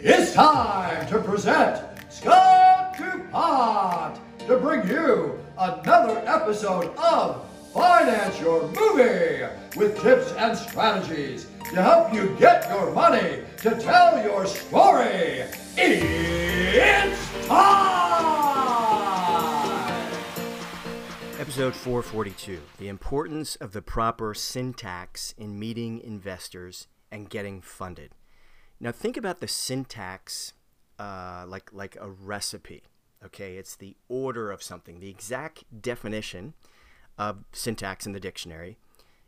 It's time to present Scott DuPont to bring you another episode of Finance Your Movie with tips and strategies to help you get your money to tell your story. It's time! Episode 442 The Importance of the Proper Syntax in Meeting Investors and Getting Funded. Now, think about the syntax uh, like, like a recipe. Okay, it's the order of something. The exact definition of syntax in the dictionary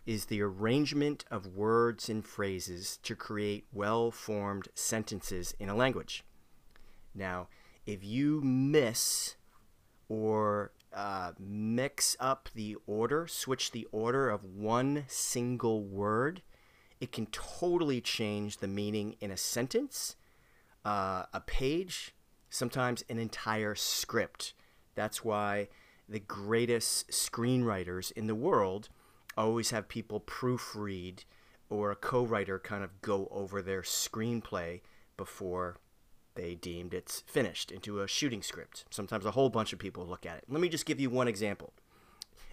is the arrangement of words and phrases to create well formed sentences in a language. Now, if you miss or uh, mix up the order, switch the order of one single word, it can totally change the meaning in a sentence, uh, a page, sometimes an entire script. That's why the greatest screenwriters in the world always have people proofread or a co-writer kind of go over their screenplay before they deemed it's finished into a shooting script. Sometimes a whole bunch of people look at it. Let me just give you one example.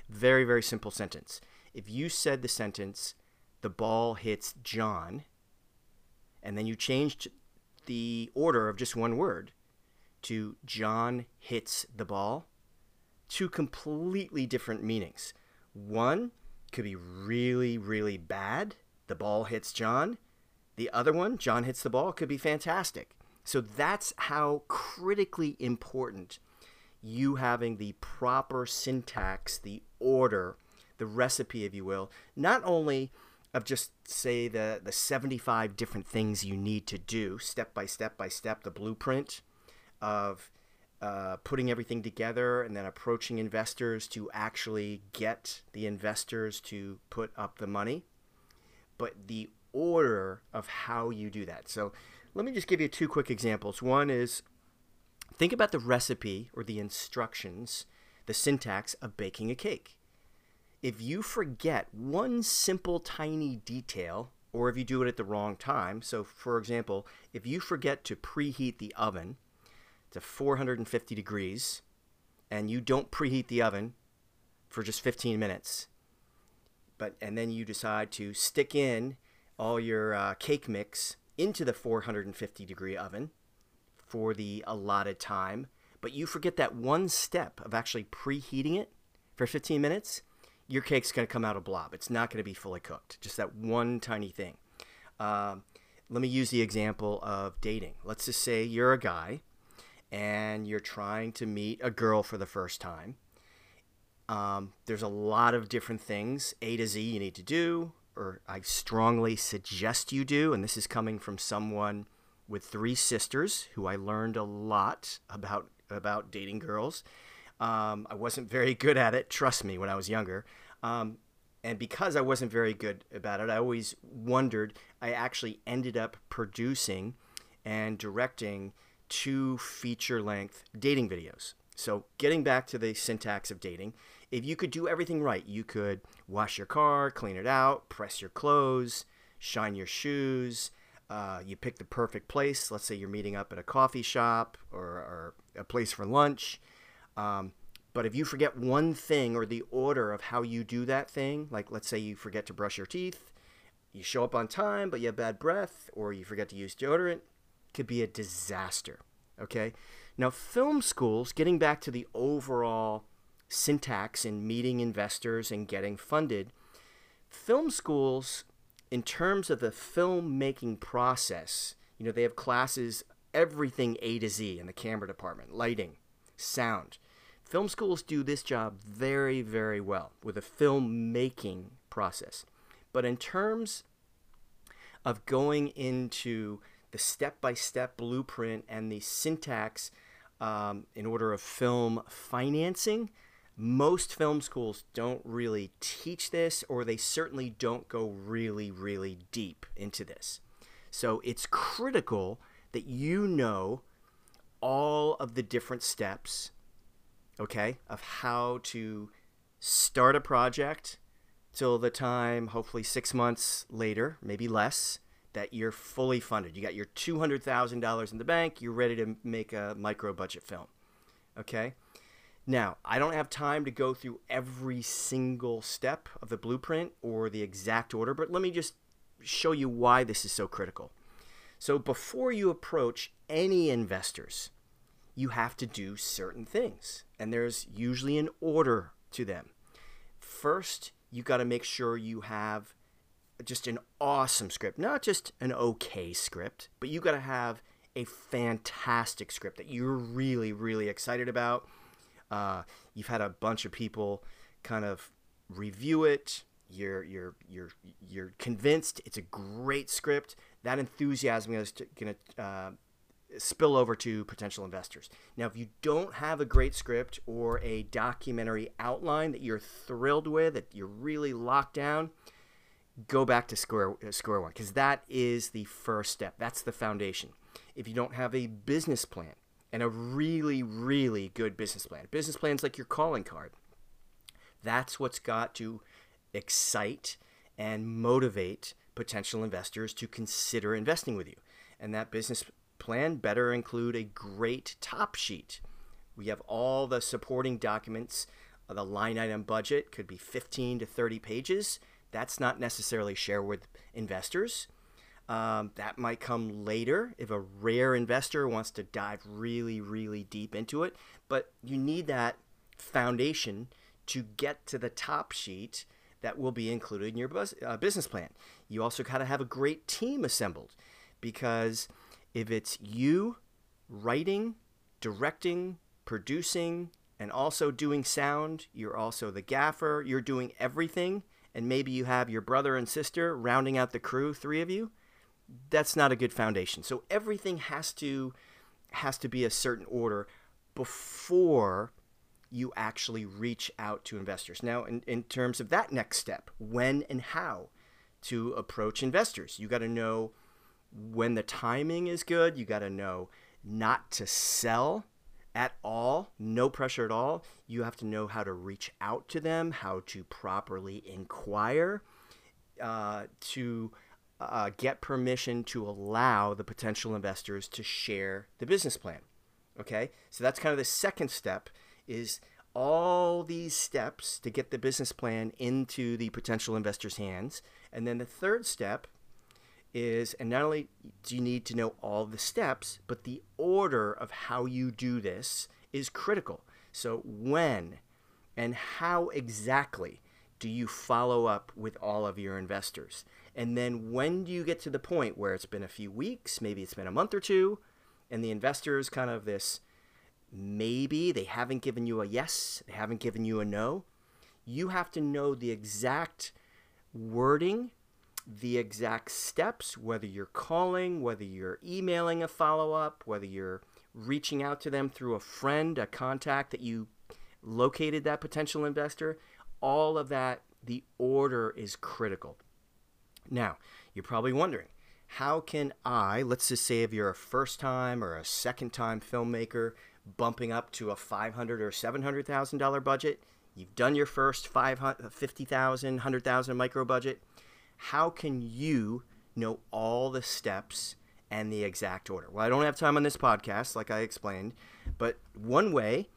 Very, very simple sentence. If you said the sentence, the ball hits John, and then you changed the order of just one word to John hits the ball, two completely different meanings. One could be really, really bad. The ball hits John. The other one, John hits the ball, could be fantastic. So that's how critically important you having the proper syntax, the order, the recipe, if you will, not only of just say the the 75 different things you need to do step by step by step, the blueprint of uh, putting everything together and then approaching investors to actually get the investors to put up the money, but the order of how you do that. So let me just give you two quick examples. One is think about the recipe or the instructions, the syntax of baking a cake. If you forget one simple tiny detail, or if you do it at the wrong time, so for example, if you forget to preheat the oven, to 450 degrees and you don't preheat the oven for just 15 minutes but and then you decide to stick in all your uh, cake mix into the 450 degree oven for the allotted time but you forget that one step of actually preheating it for 15 minutes your cake's going to come out a blob it's not going to be fully cooked just that one tiny thing um, let me use the example of dating let's just say you're a guy and you're trying to meet a girl for the first time, um, there's a lot of different things A to Z you need to do, or I strongly suggest you do. And this is coming from someone with three sisters who I learned a lot about about dating girls. Um, I wasn't very good at it, trust me, when I was younger. Um, and because I wasn't very good about it, I always wondered. I actually ended up producing and directing two feature length dating videos. So, getting back to the syntax of dating, if you could do everything right, you could wash your car, clean it out, press your clothes, shine your shoes. Uh, you pick the perfect place. Let's say you're meeting up at a coffee shop or, or a place for lunch. Um, but if you forget one thing or the order of how you do that thing, like let's say you forget to brush your teeth, you show up on time, but you have bad breath, or you forget to use deodorant, could be a disaster. Okay? Now, film schools, getting back to the overall syntax in meeting investors and getting funded, film schools, in terms of the filmmaking process, you know, they have classes, everything A to Z in the camera department, lighting, sound. Film schools do this job very, very well with a filmmaking process. But in terms of going into the step by step blueprint and the syntax um, in order of film financing. Most film schools don't really teach this, or they certainly don't go really, really deep into this. So it's critical that you know all of the different steps, okay, of how to start a project till the time, hopefully six months later, maybe less, that you're fully funded. You got your $200,000 in the bank, you're ready to make a micro budget film. Okay? Now, I don't have time to go through every single step of the blueprint or the exact order, but let me just show you why this is so critical. So, before you approach any investors, you have to do certain things, and there's usually an order to them. First, you got to make sure you have just an awesome script, not just an okay script, but you got to have a fantastic script that you're really, really excited about uh, you've had a bunch of people kind of review it. You're you're you're you're convinced it's a great script. That enthusiasm is going to uh, spill over to potential investors. Now, if you don't have a great script or a documentary outline that you're thrilled with, that you're really locked down, go back to square uh, square one because that is the first step. That's the foundation. If you don't have a business plan, and a really, really good business plan. Business plan's like your calling card. That's what's got to excite and motivate potential investors to consider investing with you. And that business plan better include a great top sheet. We have all the supporting documents. The line item budget could be 15 to 30 pages. That's not necessarily shared with investors. Um, that might come later if a rare investor wants to dive really, really deep into it. But you need that foundation to get to the top sheet that will be included in your buzz, uh, business plan. You also got to have a great team assembled because if it's you writing, directing, producing, and also doing sound, you're also the gaffer, you're doing everything, and maybe you have your brother and sister rounding out the crew, three of you that's not a good foundation. So everything has to has to be a certain order before you actually reach out to investors. Now, in, in terms of that next step, when and how to approach investors, you got to know when the timing is good. You got to know not to sell at all, no pressure at all. You have to know how to reach out to them, how to properly inquire, uh, to uh, get permission to allow the potential investors to share the business plan. Okay, so that's kind of the second step is all these steps to get the business plan into the potential investors' hands. And then the third step is, and not only do you need to know all the steps, but the order of how you do this is critical. So, when and how exactly do you follow up with all of your investors? And then when do you get to the point where it's been a few weeks, maybe it's been a month or two, and the investors kind of this maybe they haven't given you a yes, they haven't given you a no. You have to know the exact wording, the exact steps, whether you're calling, whether you're emailing a follow up, whether you're reaching out to them through a friend, a contact that you located that potential investor. All of that, the order is critical. Now, you're probably wondering, how can I, let's just say if you're a first time or a second time filmmaker bumping up to a 500 or $700,000 budget, you've done your first 50,000, 100,000 micro budget, how can you know all the steps and the exact order? Well, I don't have time on this podcast, like I explained, but one way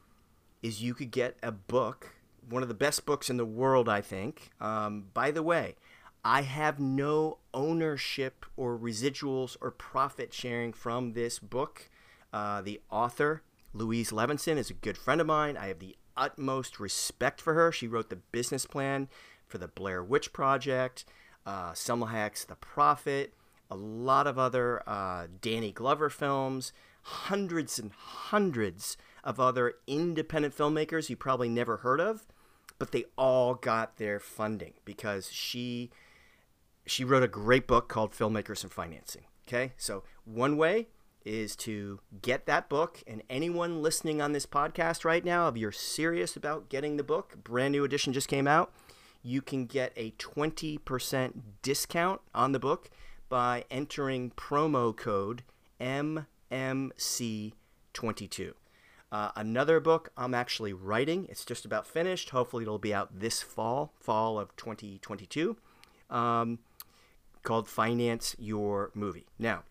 is you could get a book, one of the best books in the world, I think. Um, by the way, I have no ownership or residuals or profit sharing from this book. Uh, the author, Louise Levison, is a good friend of mine. I have the utmost respect for her. She wrote the business plan for the Blair Witch Project, uh, Salma Hayek's The Prophet, a lot of other uh, Danny Glover films, hundreds and hundreds of other independent filmmakers you probably never heard of, but they all got their funding because she she wrote a great book called Filmmakers and Financing. Okay, so one way is to get that book, and anyone listening on this podcast right now, if you're serious about getting the book, brand new edition just came out, you can get a 20% discount on the book by entering promo code MMC22. Uh, another book I'm actually writing, it's just about finished. Hopefully, it'll be out this fall, fall of 2022. Um, called Finance Your Movie. Now,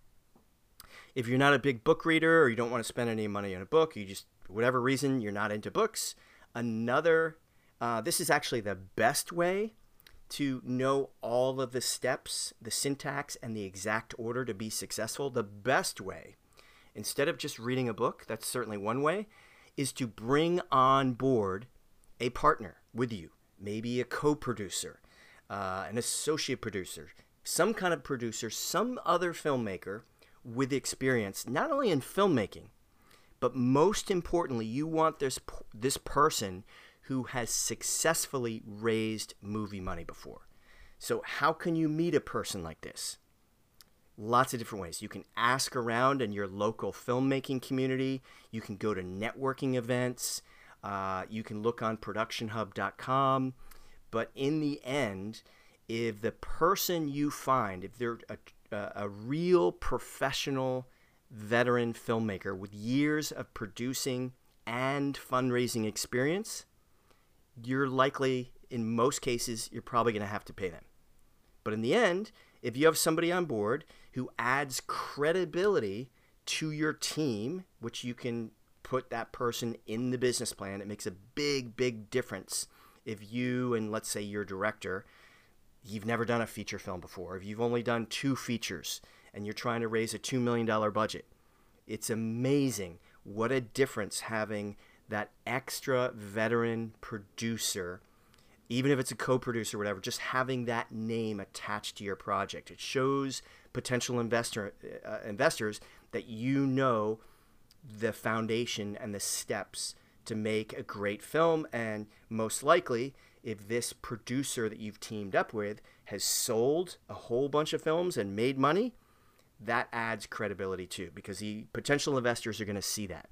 if you're not a big book reader or you don't want to spend any money on a book, you just, whatever reason, you're not into books, another, uh, this is actually the best way to know all of the steps, the syntax, and the exact order to be successful. The best way, instead of just reading a book, that's certainly one way, is to bring on board a partner with you, maybe a co producer, uh, an associate producer, some kind of producer, some other filmmaker with experience, not only in filmmaking, but most importantly, you want this this person who has successfully raised movie money before. So how can you meet a person like this? Lots of different ways. You can ask around in your local filmmaking community. You can go to networking events. Uh, you can look on productionhub.com. But in the end, if the person you find, if they're a, a, a real professional veteran filmmaker with years of producing and fundraising experience, you're likely, in most cases, you're probably going to have to pay them. But in the end, if you have somebody on board who adds credibility to your team, which you can put that person in the business plan, it makes a big, big difference if you and let's say your director, you've never done a feature film before, if you've only done two features and you're trying to raise a $2 million budget, it's amazing what a difference having that extra veteran producer, even if it's a co producer or whatever, just having that name attached to your project. It shows potential investor, uh, investors that you know the foundation and the steps to make a great film. And most likely, if this producer that you've teamed up with has sold a whole bunch of films and made money, that adds credibility too, because the potential investors are going to see that.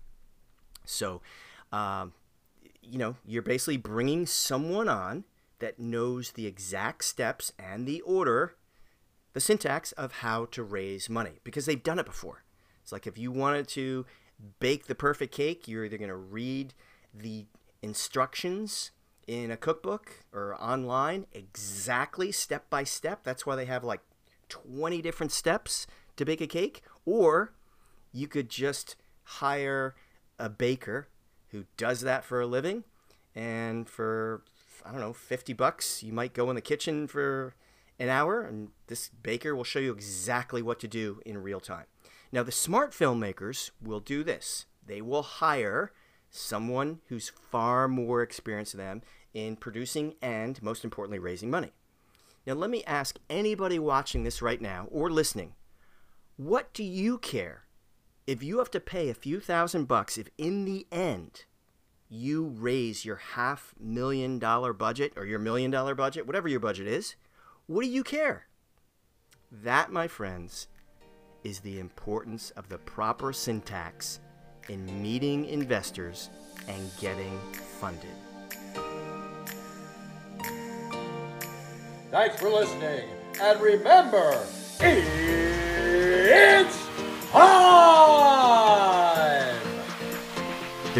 So, um, you know, you're basically bringing someone on that knows the exact steps and the order, the syntax of how to raise money because they've done it before. It's like if you wanted to bake the perfect cake, you're either going to read the instructions in a cookbook or online exactly step by step. That's why they have like 20 different steps to bake a cake. Or you could just hire a baker who does that for a living. And for, I don't know, 50 bucks, you might go in the kitchen for an hour and this baker will show you exactly what to do in real time. Now, the smart filmmakers will do this they will hire someone who's far more experienced than them in producing and, most importantly, raising money. Now, let me ask anybody watching this right now or listening what do you care if you have to pay a few thousand bucks if in the end you raise your half million dollar budget or your million dollar budget, whatever your budget is? What do you care? That, my friends, is the importance of the proper syntax in meeting investors and getting funded. Thanks for listening. And remember, it's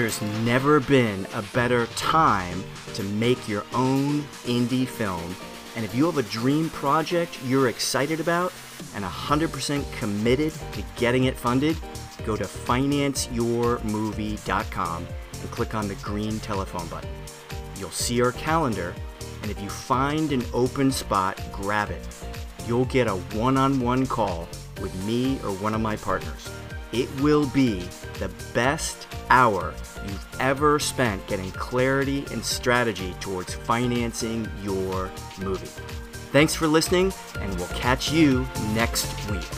There's never been a better time to make your own indie film. And if you have a dream project you're excited about, and 100% committed to getting it funded, go to financeyourmovie.com and click on the green telephone button. You'll see our calendar, and if you find an open spot, grab it. You'll get a one on one call with me or one of my partners. It will be the best hour you've ever spent getting clarity and strategy towards financing your movie. Thanks for listening, and we'll catch you next week.